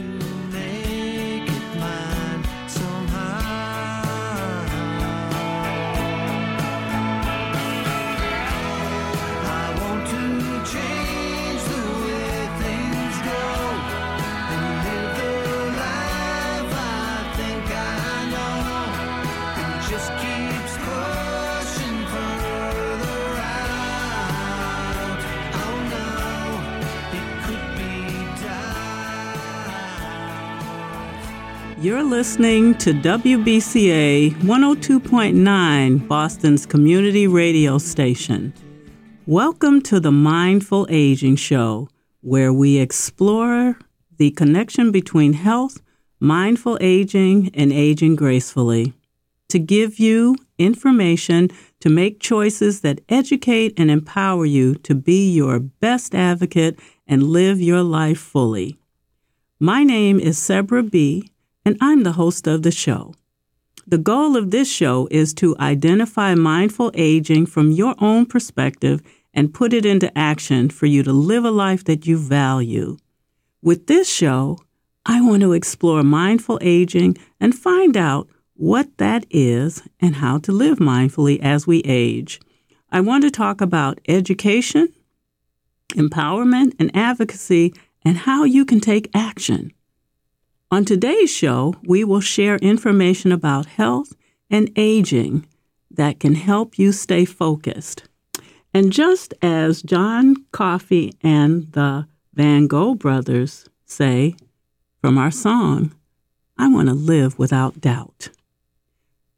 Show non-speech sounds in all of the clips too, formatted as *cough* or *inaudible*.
to listening to WBCA 102.9, Boston's community radio station. Welcome to the Mindful Aging Show, where we explore the connection between health, mindful aging, and aging gracefully. To give you information to make choices that educate and empower you to be your best advocate and live your life fully. My name is Sebra B, and I'm the host of the show. The goal of this show is to identify mindful aging from your own perspective and put it into action for you to live a life that you value. With this show, I want to explore mindful aging and find out what that is and how to live mindfully as we age. I want to talk about education, empowerment, and advocacy, and how you can take action. On today's show, we will share information about health and aging that can help you stay focused. And just as John Coffey and the Van Gogh brothers say from our song, I want to live without doubt.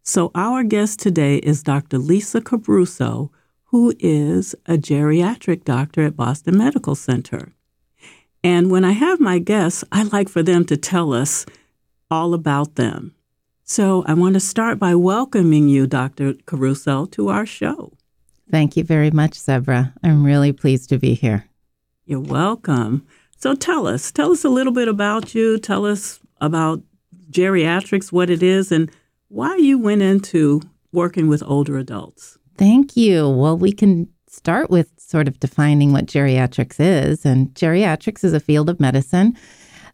So, our guest today is Dr. Lisa Caruso, who is a geriatric doctor at Boston Medical Center. And when I have my guests, I like for them to tell us all about them. So, I want to start by welcoming you, Dr. Caruso, to our show. Thank you very much, Sebra. I'm really pleased to be here. You're welcome. So, tell us, tell us a little bit about you. Tell us about geriatrics, what it is, and why you went into working with older adults. Thank you. Well, we can start with sort of defining what geriatrics is. And geriatrics is a field of medicine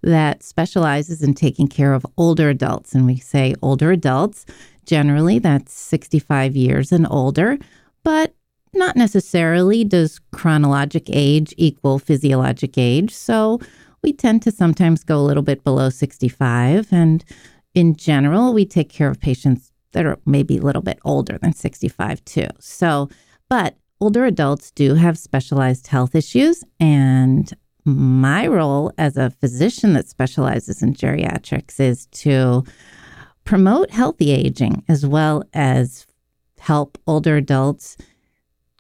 that specializes in taking care of older adults. And we say older adults, generally that's 65 years and older, but not necessarily does chronologic age equal physiologic age. So we tend to sometimes go a little bit below 65. And in general, we take care of patients that are maybe a little bit older than 65 too. So, but older adults do have specialized health issues. And my role as a physician that specializes in geriatrics is to promote healthy aging as well as help older adults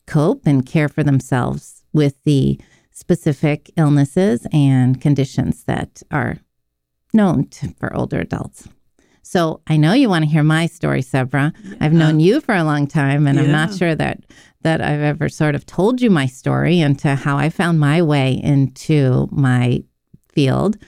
cope and care for themselves with the specific illnesses and conditions that are known to, for older adults. So I know you want to hear my story, Sebra. I've known you for a long time, and I'm not sure that that I've ever sort of told you my story into how I found my way into my field.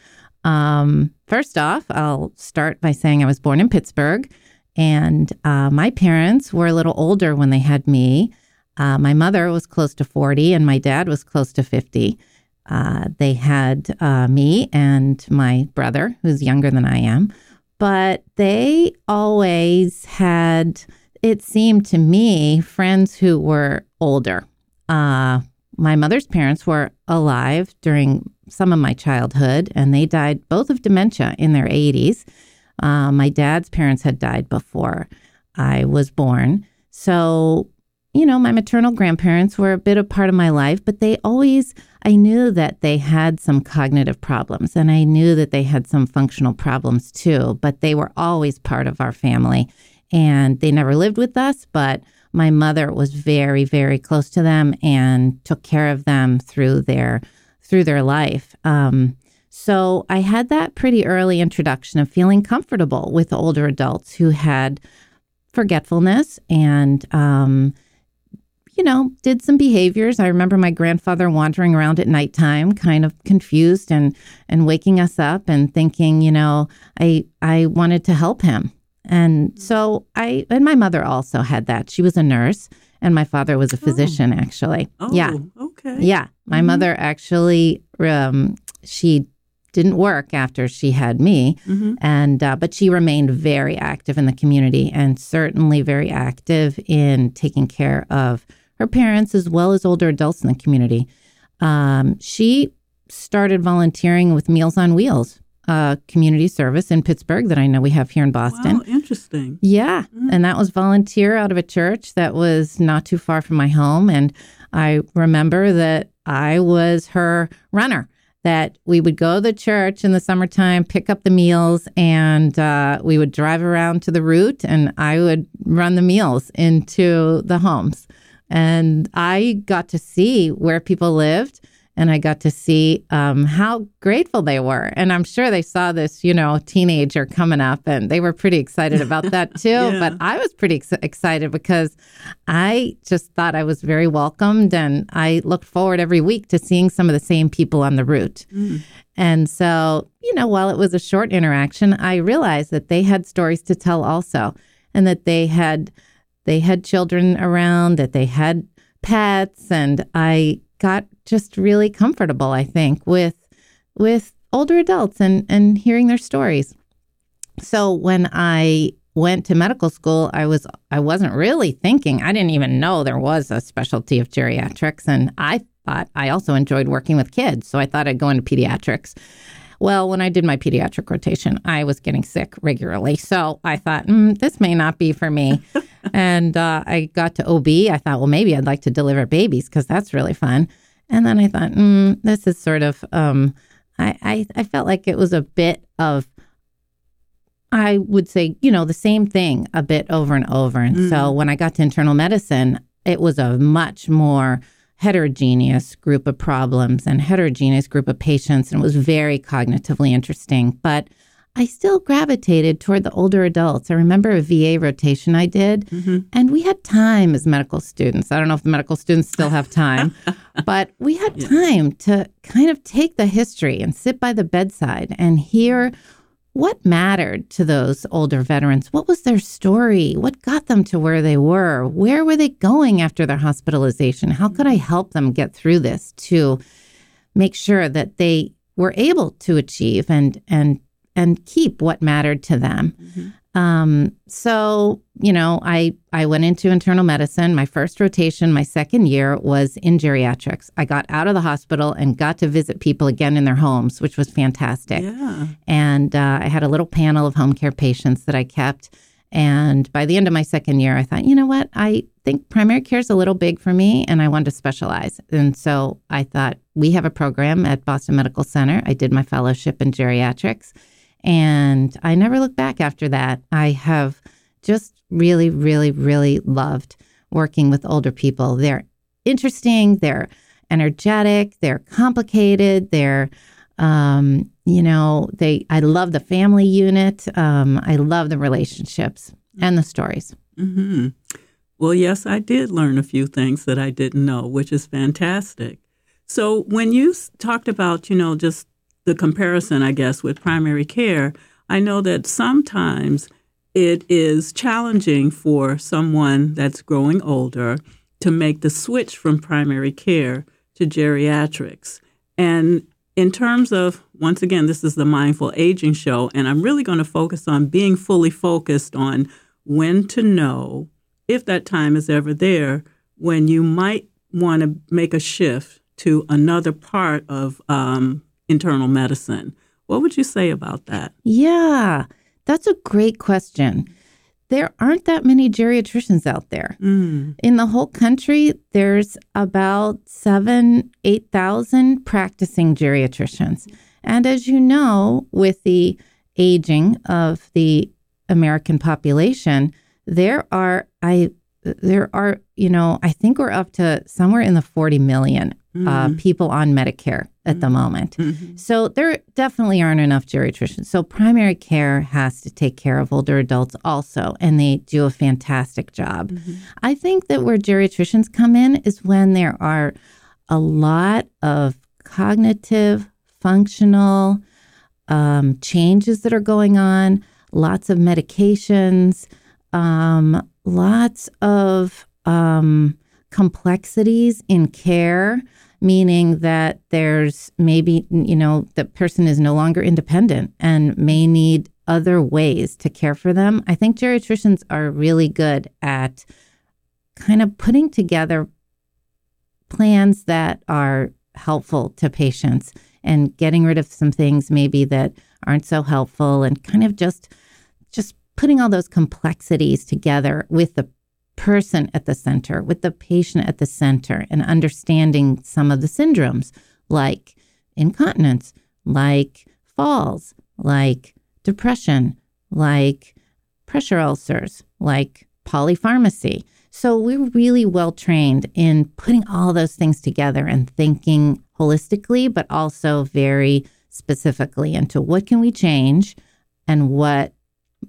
Um, first off, I'll start by saying I was born in Pittsburgh, and uh, my parents were a little older when they had me. Uh, my mother was close to 40, and my dad was close to 50. Uh, they had uh, me and my brother, who's younger than I am, but they always had, it seemed to me, friends who were older. Uh, my mother's parents were alive during some of my childhood, and they died both of dementia in their 80s. Uh, my dad's parents had died before I was born. So, you know, my maternal grandparents were a bit a part of my life, but they always, I knew that they had some cognitive problems and I knew that they had some functional problems too, but they were always part of our family. And they never lived with us, but my mother was very, very close to them and took care of them through their through their life. Um, so I had that pretty early introduction of feeling comfortable with older adults who had forgetfulness and um, you know, did some behaviors. I remember my grandfather wandering around at nighttime, kind of confused and and waking us up and thinking, you know, I I wanted to help him. And so I and my mother also had that. She was a nurse and my father was a physician actually. Oh, Yeah. okay. Yeah, my mother actually um, she didn't work after she had me, and uh, but she remained very active in the community and certainly very active in taking care of her parents as well as older adults in the community. Um, she started volunteering with Meals on Wheels, a community service in Pittsburgh that I know we have here in Boston. Wow, interesting. Yeah. And that was volunteer out of a church that was not too far from my home. And I remember that I was her runner, that we would go to the church in the summertime, pick up the meals, and uh, we would drive around to the route and I would run the meals into the homes. And I got to see where people lived and I got to see um, how grateful they were. And I'm sure they saw this, you know, teenager coming up and they were pretty excited about that *laughs* too. Yeah. But I was pretty ex- excited because I just thought I was very welcomed and I looked forward every week to seeing some of the same people on the route. And so, you know, while it was a short interaction, I realized that they had stories to tell also and that they had they had children around, that they had pets and I got just really comfortable, I think, with with older adults and and hearing their stories. So when I went to medical school, I was I wasn't really thinking. I didn't even know there was a specialty of geriatrics, and I thought I also enjoyed working with kids. So I thought I'd go into pediatrics. Well, when I did my pediatric rotation, I was getting sick regularly. So I thought, mm, this may not be for me. *laughs* and uh, I got to OB. I thought, well, maybe I'd like to deliver babies because that's really fun. And then I thought, mm, this is sort of, um, I, I, I felt like it was a bit of, I would say, you know, the same thing a bit over and over. And so when I got to internal medicine, it was a much more heterogeneous group of problems and heterogeneous group of patients. And it was very cognitively interesting. But I still gravitated toward the older adults. I remember a VA rotation I did, mm-hmm. and we had time as medical students. I don't know if the medical students still have time, *laughs* but we had time to kind of take the history and sit by the bedside and hear what mattered to those older veterans? What was their story? What got them to where they were? Where were they going after their hospitalization? How could I help them get through this to make sure that they were able to achieve and and and keep what mattered to them? Mm-hmm. Um, so you know, I I went into internal medicine. My first rotation, my second year was in geriatrics. I got out of the hospital and got to visit people again in their homes, which was fantastic. Yeah. And uh, I had a little panel of home care patients that I kept. And by the end of my second year, I thought, you know what? I think primary care is a little big for me and I wanted to specialize. And so I thought, we have a program at Boston Medical Center. I did my fellowship in geriatrics and I never looked back after that. I have just really, really, really loved working with older people. They're interesting, they're energetic, they're complicated, they're um, you know, they I love the family unit. Um, I love the relationships and the stories. hmm Well, yes, I did learn a few things that I didn't know, which is fantastic. So when you talked about, you know, just the comparison, I guess, with primary care, I know that sometimes it is challenging for someone that's growing older to make the switch from primary care to geriatrics. And in terms of, once again, this is the Mindful Aging Show, and I'm really going to focus on being fully focused on when to know, if that time is ever there, when you might want to make a shift to another part of um, internal medicine. What would you say about that? Yeah, that's a great question. There aren't that many geriatricians out there. Mm. In the whole country, there's about seven, 8,000 practicing geriatricians. And as you know, with the aging of the American population, there are, I, there are, you know, I think we're up to somewhere in the 40 million uh, people on Medicare at the moment. So there definitely aren't enough geriatricians. So primary care has to take care of older adults also, and they do a fantastic job. I think that where geriatricians come in is when there are a lot of cognitive, functional um, changes that are going on, lots of medications, um, lots of um, complexities in care meaning that there's maybe, you know, the person is no longer independent and may need other ways to care for them. I think geriatricians are really good at kind of putting together plans that are helpful to patients and getting rid of some things maybe that aren't so helpful and kind of just just putting all those complexities together with the person at the center, with the patient at the center and understanding some of the syndromes like incontinence, like falls, like depression, like pressure ulcers, like polypharmacy. So we're really well trained in putting all those things together and thinking holistically, but also very specifically into what can we change and what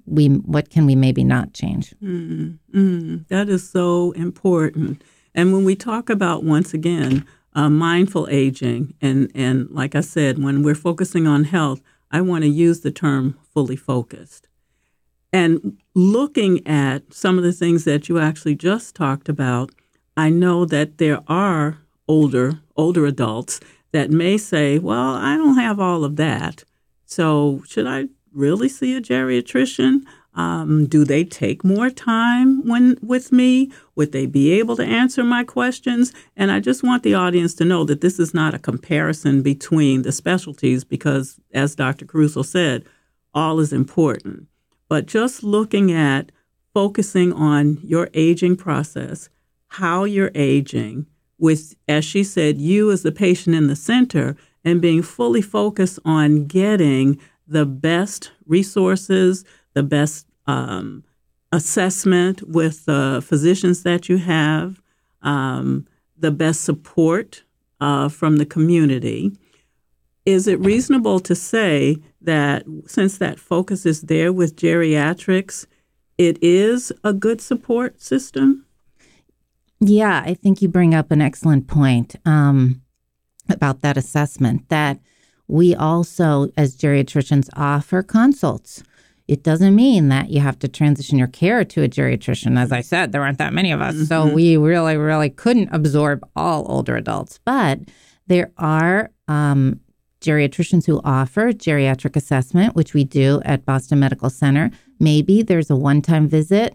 we what can we maybe not change. Mm, that is so important. And when we talk about once again uh, mindful aging, and and like I said, when we're focusing on health, I want to use the term fully focused. And looking at some of the things that you actually just talked about, I know that there are older older adults that may say, "Well, I don't have all of that. So, should I really see a geriatrician? Um, do they take more time when with me? Would they be able to answer my questions? And I just want the audience to know that this is not a comparison between the specialties because, as Dr. Caruso said, all is important. But just looking at focusing on your aging process, how you're aging, with, as she said, you as the patient in the center, and being fully focused on getting the best resources, the best um, assessment with the physicians that you have, um, the best support uh, from the community. Is it reasonable to say that since that focus is there with geriatrics, it is a good support system? Yeah, I think you bring up an excellent point um, about that assessment that we also, as geriatricians, offer consults. It doesn't mean that you have to transition your care to a geriatrician. As I said, there aren't that many of us. Mm-hmm. So we really, really couldn't absorb all older adults. But there are um, geriatricians who offer geriatric assessment, which we do at Boston Medical Center. Maybe there's a one time visit,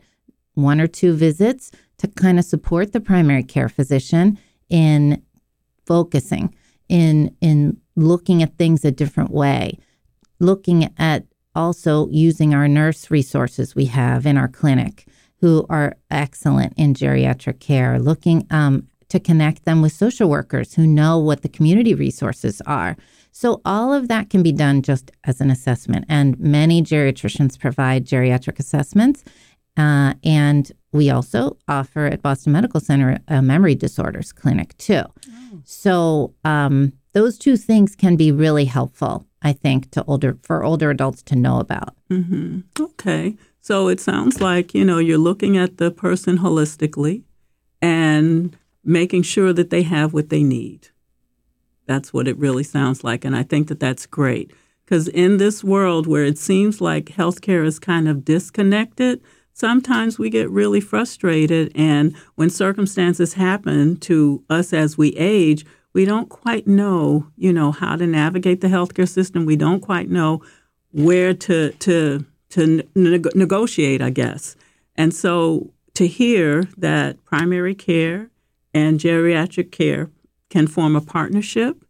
one or two visits to kind of support the primary care physician in focusing, in, in looking at things a different way, looking at also using our nurse resources we have in our clinic who are excellent in geriatric care, looking um, to connect them with social workers who know what the community resources are. So, all of that can be done just as an assessment. And many geriatricians provide geriatric assessments. Uh, and we also offer at Boston Medical Center a memory disorders clinic too. Oh. So, um, those two things can be really helpful, I think, to older for older adults to know about. Mm-hmm. Okay, so it sounds like you know you're looking at the person holistically and making sure that they have what they need. That's what it really sounds like, and I think that that's great because in this world where it seems like healthcare is kind of disconnected sometimes we get really frustrated and when circumstances happen to us as we age we don't quite know, you know, how to navigate the healthcare system. We don't quite know where to to to ne- negotiate, I guess. And so to hear that primary care and geriatric care can form a partnership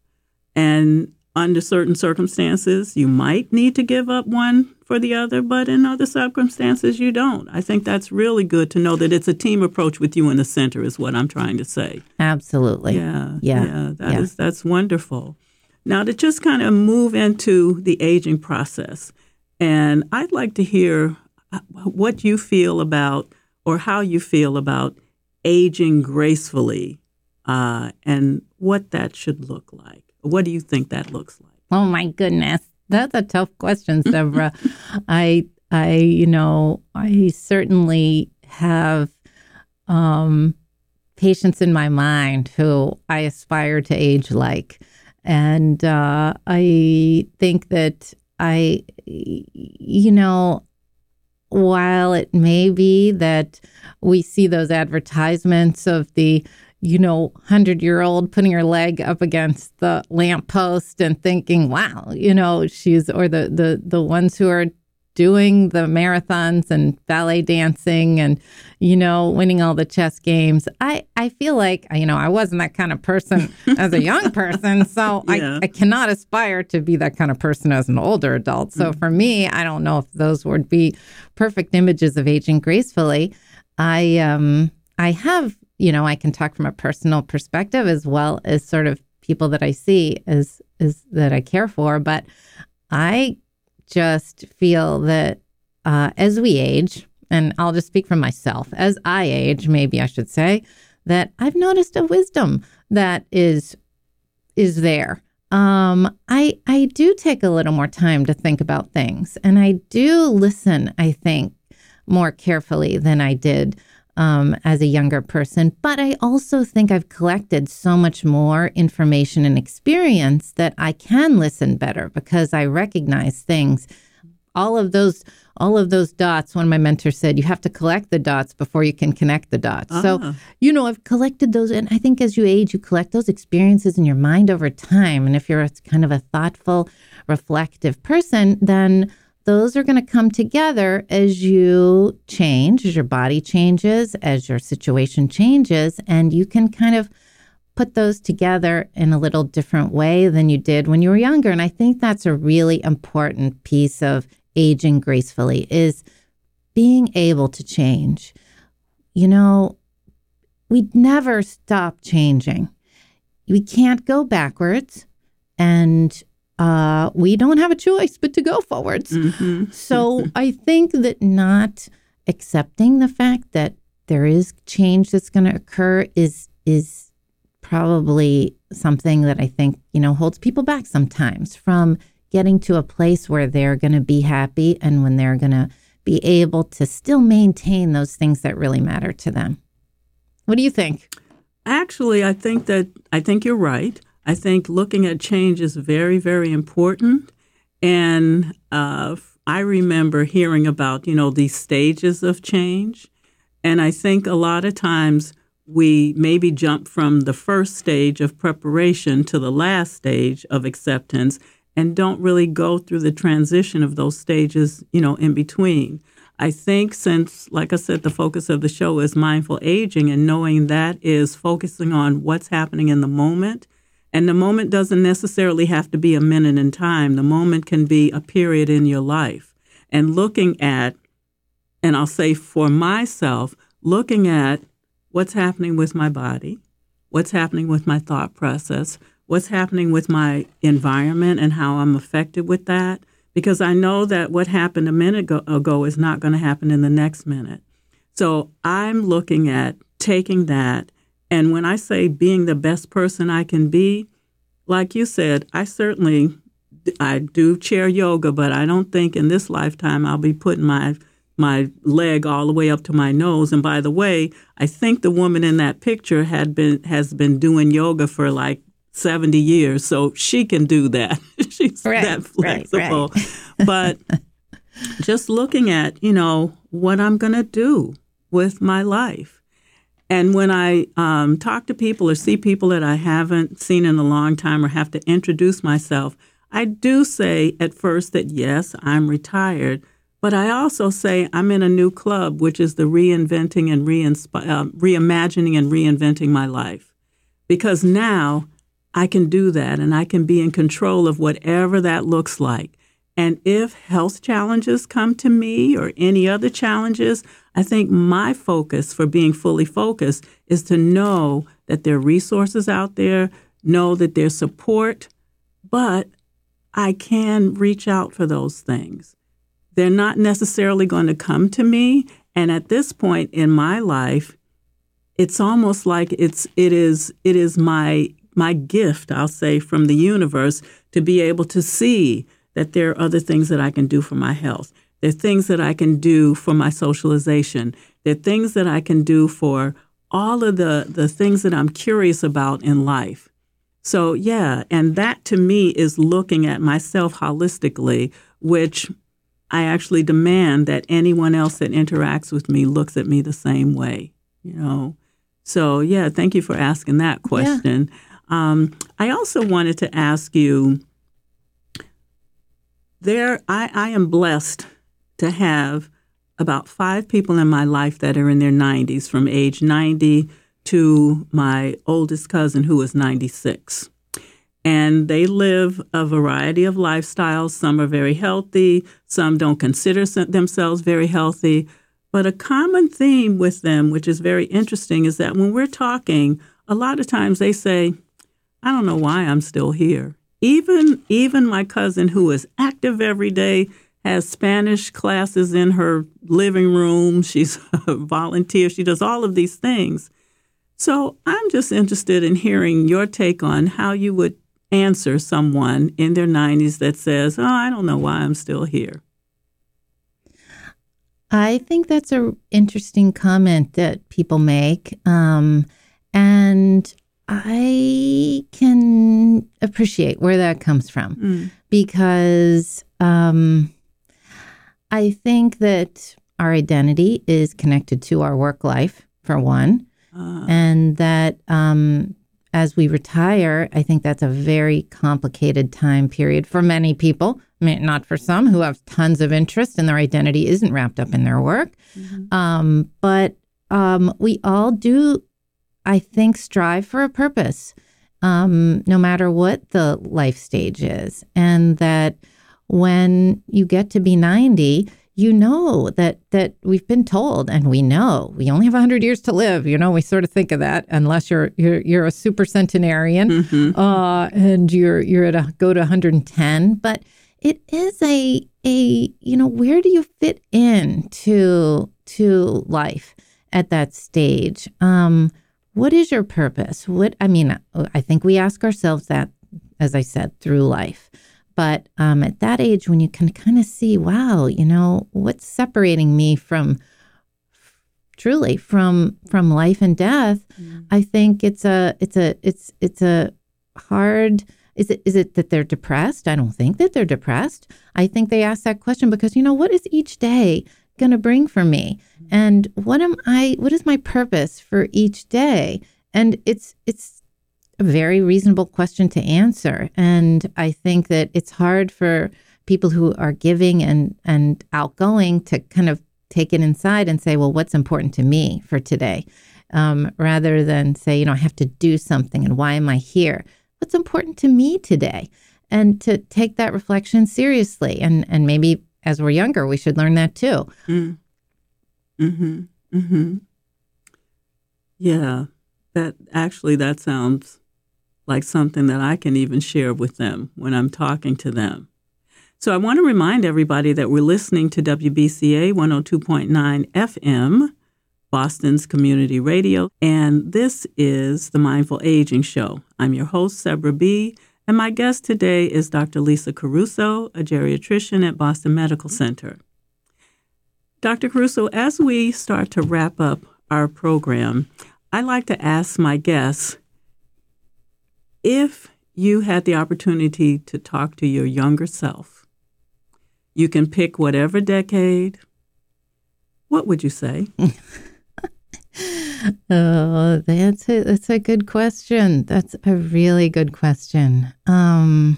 and under certain circumstances you might need to give up one for the other, but in other circumstances, you don't. I think that's really good to know that it's a team approach with you in the center, is what I'm trying to say. Absolutely. Yeah. Yeah. yeah that yeah. Is, that's wonderful. Now, to just kind of move into the aging process, and I'd like to hear what you feel about or how you feel about aging gracefully uh, and what that should look like. What do you think that looks like? Oh, my goodness. That's a tough question, *laughs* Deborah. I, I, you know, I certainly have um, patients in my mind who I aspire to age like, and uh, I think that I, you know, while it may be that we see those advertisements of the you know, 100 year old putting her leg up against the lamppost and thinking, wow, you know, she's, or the, the, the ones who are doing the marathons and ballet dancing and you know winning all the chess games. I i feel like you know i wasn't that kind of person *laughs* as a young person so Yeah. I, I cannot aspire to be that kind of person as an older adult. So for me i don't know if those would be perfect images of aging gracefully. I um i have you know i can talk from a personal perspective as well as sort of people that i see as as that i care for but i just feel that uh, as we age, and I'll just speak for myself, as I age, maybe I should say, that I've noticed a wisdom that is is there. Um, I I do take a little more time to think about things, and I do listen. I think more carefully than I did um, as a younger person. But I also think I've collected so much more information and experience that I can listen better because I recognize things. All of those, all of those dots. One of my mentors said, "You have to collect the dots before you can connect the dots." So, Ah. you know, I've collected those, and I think as you age, you collect those experiences in your mind over time. And if you're a, kind of a thoughtful, reflective person, then those are going to come together as you change, as your body changes, as your situation changes, and you can kind of put those together in a little different way than you did when you were younger. And I think that's a really important piece of aging gracefully is being able to change. You know, we never stop changing. We can't go backwards and uh, we don't have a choice but to go forwards. Mhm. So I think that not accepting the fact that there is change that's going to occur is is probably something that I think you know holds people back sometimes from getting to a place where they're going to be happy and when they're going to be able to still maintain those things that really matter to them. What do you think? Actually, I think that I think you're right. I think looking at change is very, very important. And uh, I remember hearing about you know these stages of change, and I think a lot of times we maybe jump from the first stage of preparation to the last stage of acceptance, and don't really go through the transition of those stages, you know, in between. I think since, like I said, the focus of the show is mindful aging and knowing that is focusing on what's happening in the moment. And the moment doesn't necessarily have to be a minute in time, the moment can be a period in your life. And looking at, and I'll say for myself, looking at what's happening with my body, what's happening with my thought process, what's happening with my environment and how I'm affected with that. Because I know that what happened a minute ago, is not going to happen in the next minute. So I'm looking at taking that. And when I say being the best person I can be, like you said, I certainly I do chair yoga, but I don't think in this lifetime I'll be putting my my leg all the way up to my nose. And by the way, I think the woman in that picture had been has been doing yoga for like 70 years, so she can do that. *laughs* She's Right, that right, flexible. but just looking at, you know, what I'm going to do with my life. And when I um, talk to people or see people that I haven't seen in a long time or have to introduce myself, I do say at first that yes, I'm retired, but I also say I'm in a new club, which is the reinventing and uh, reimagining and reinventing my life. Because now I can do that and I can be in control of whatever that looks like. And if health challenges come to me or any other challenges, I think my focus for being fully focused is to know that there are resources out there, know that there's support, but I can reach out for those things. They're not necessarily going to come to me. And at this point in my life, it's almost like it's it is it is my my gift, I'll say, from the universe to be able to see that there are other things that I can do for my health. There are things that I can do for my socialization. There are things that I can do for all of the, the things that I'm curious about in life. So, yeah, and that to me is looking at myself holistically, which I actually demand that anyone else that interacts with me looks at me the same way, you know. So, yeah, thank you for asking that question. Um, I also wanted to ask you there, I, I am blessed to have about five people in my life that are in their 90s, from age 90 to my oldest cousin who is 96. And they live a variety of lifestyles. Some are very healthy, some don't consider themselves very healthy. But a common theme with them, which is very interesting, is that when we're talking, a lot of times they say, I don't know why I'm still here. Even even my cousin who is active every day has Spanish classes in her living room. She's *laughs* a volunteer. She does all of these things. So I'm just interested in hearing your take on how you would answer someone in their 90s that says, Oh, I don't know why I'm still here. I think that's an interesting comment that people make. Um, and I can appreciate where that comes from Mm. because um, I think that our identity is connected to our work life, for one, Uh, and that um, as we retire, I think that's a very complicated time period for many people. I mean, not for some who have tons of interest and their identity isn't wrapped up in their work. Um, but um, we all do, I think, strive for a purpose, um, no matter what the life stage is. And that when you get to be 90, you know that that we've been told and we know we only have 100 years to live you know we sort of think of that unless you're you're, you're a super centenarian uh, and you're you're at a go to 110 but it is a a you know where do you fit in to to life at that stage? Um what is your purpose? What i mean i think we ask ourselves that as i said through life but um, at that age when you can kind of see wow you know what's separating me from truly from from life and death i think it's a it's a it's it's a hard is it is it that they're depressed? I don't think that they're depressed. I think they ask that question because you know what is each day going to bring for me? And what am i what is my purpose for each day? And it's it's a very reasonable question to answer and i think that it's hard for people who are giving and and outgoing to kind of take it inside and say well what's important to me for today um, rather than say you know i have to do something and why am i here what's important to me today and to take that reflection seriously and and maybe as we're younger we should learn that too Mm. Mm-hmm. Mm-hmm. Yeah. That actually that sounds like something that I can even share with them when I'm talking to them. So I want to remind everybody that we're listening to WBCA 102.9 FM, Boston's community radio, and this is the Mindful Aging Show. I'm your host, Sebra B., and my guest today is Dr. Lisa Caruso, a geriatrician at Boston Medical Center. Dr. Caruso, as we start to wrap up our program, I like to ask my guests if you had the opportunity to talk to your younger self, you can pick whatever decade. What would you say? *laughs* Oh, that's a that's a good question. That's a really good question. Um,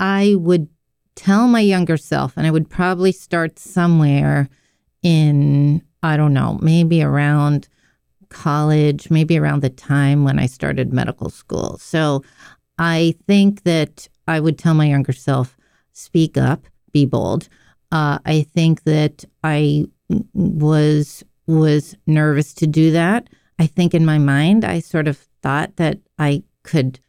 I would tell my younger self, and I would probably start somewhere in I don't know, maybe around college, maybe around the time when I started medical school. So I think that I would tell my younger self, speak up, be bold. Uh, I think that I was was nervous to do that. I think in my mind, I sort of thought that I could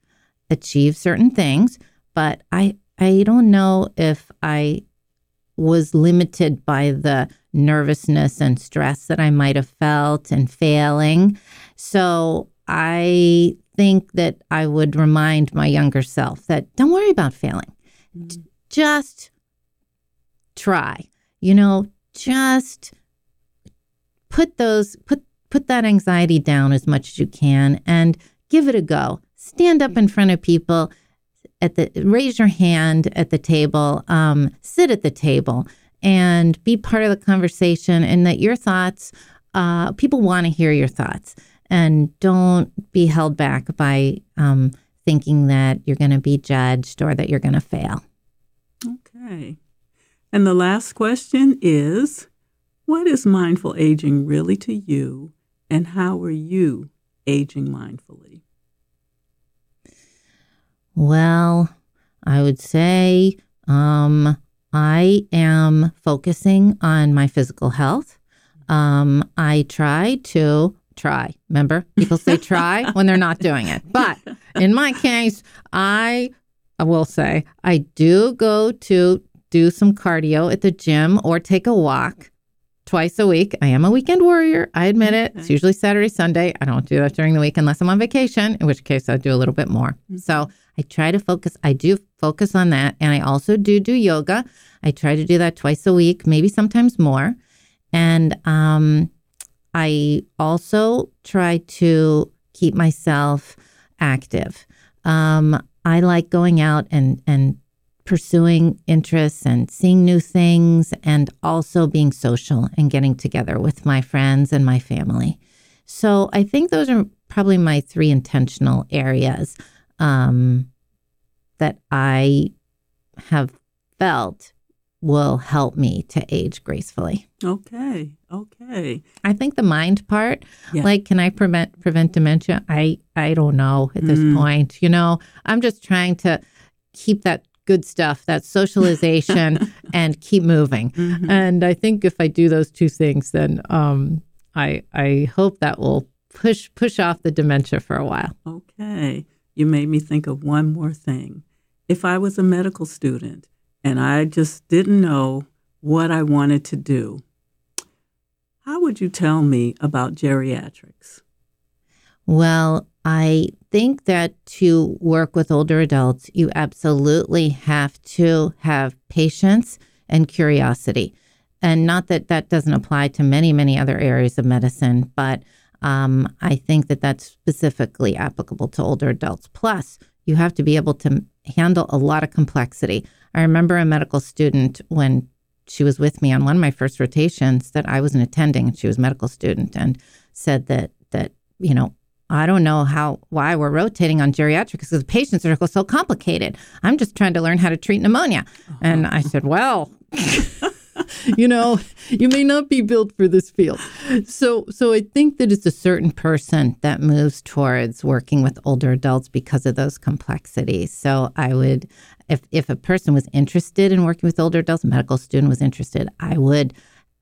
achieve certain things, but I I don't know if I was limited by the nervousness and stress that I might have felt and failing. So I think that I would remind my younger self that don't worry about failing. J- Just try. You know, just put those put put that anxiety down as much as you can and give it a go. Stand up in front of people at the raise your hand at the table, um, sit at the table, and be part of the conversation. And that your thoughts, uh, people want to hear your thoughts. and don't be held back by um, thinking that you're going to be judged or that you're going to fail. Okay. And the last question is What is mindful aging really to you, and how are you aging mindfully? Well, I would say um, I am focusing on my physical health. Um, I try to try. Remember, people say *laughs* try when they're not doing it. But in my case, I, I will say I do go to do some cardio at the gym or take a walk twice a week. I am a weekend warrior. I admit it. It's usually Saturday, Sunday. I don't do that during the week unless I'm on vacation, in which case I do a little bit more. So I try to focus. I do focus on that. And I also do do yoga. I try to do that twice a week, maybe sometimes more. And um, I also try to keep myself active. Um, I like going out and, and pursuing interests and seeing new things and also being social and getting together with my friends and my family. So I think those are probably my three intentional areas um, that I have felt will help me to age gracefully. Okay. Okay. I think the mind part, Yeah. like, can I prevent prevent dementia? I I don't know at this Mm. point. You know, I'm just trying to keep that good stuff, that socialization, *laughs* and keep moving. Mhm. And I think if I do those two things, then um, I I hope that will push push off the dementia for a while. Okay. You made me think of one more thing. If I was a medical student and I just didn't know what I wanted to do, how would you tell me about geriatrics? Well, I think that to work with older adults, you absolutely have to have patience and curiosity. And not that that doesn't apply to many, many other areas of medicine, but um, I think that that's specifically applicable to older adults. Plus, you have to be able to handle a lot of complexity. I remember a medical student when she was with me on one of my first rotations that I wasn't attending, and she was a medical student, and said that that you know I don't know how why we're rotating on geriatrics because the patients are so complicated. I'm just trying to learn how to treat pneumonia, and I said, well. *laughs* *laughs* you know, you may not be built for this field. So so I think that it's a certain person that moves towards working with older adults because of those complexities. So I would if if a person was interested in working with older adults, a medical student was interested, I would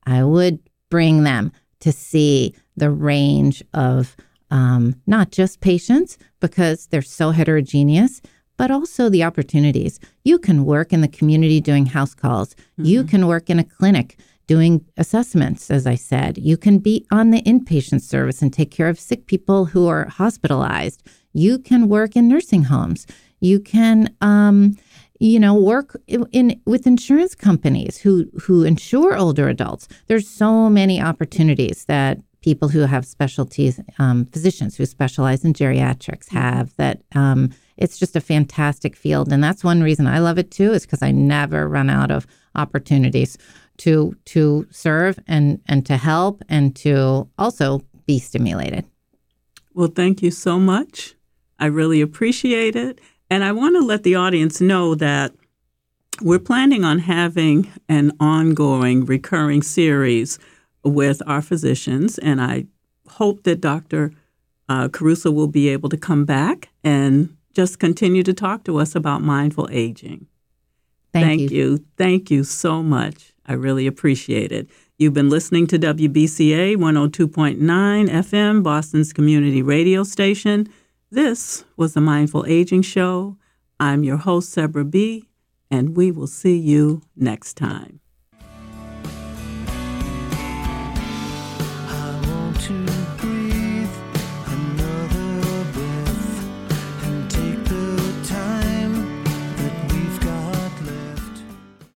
I would bring them to see the range of um, not just patients because they're so heterogeneous, but also the opportunities. You can work in the community doing house calls. You can work in a clinic doing assessments, as I said. You can be on the inpatient service and take care of sick people who are hospitalized. You can work in nursing homes. You can, um, you know, work in, in with insurance companies who who insure older adults. There's so many opportunities that people who have specialties, um, physicians who specialize in geriatrics have that um, it's just a fantastic field. And that's one reason I love it too, is because I never run out of opportunities to to serve and and to help and to also be stimulated. Well, thank you so much. I really appreciate it. And I want to let the audience know that we're planning on having an ongoing, recurring series with our physicians. And I hope that Dr. Uh, Caruso will be able to come back and just continue to talk to us about mindful aging. Thank, you. Thank you so much. I really appreciate it. You've been listening to WBCA 102.9 FM, Boston's community radio station. This was the Mindful Aging Show. I'm your host, Sebra B., and we will see you next time.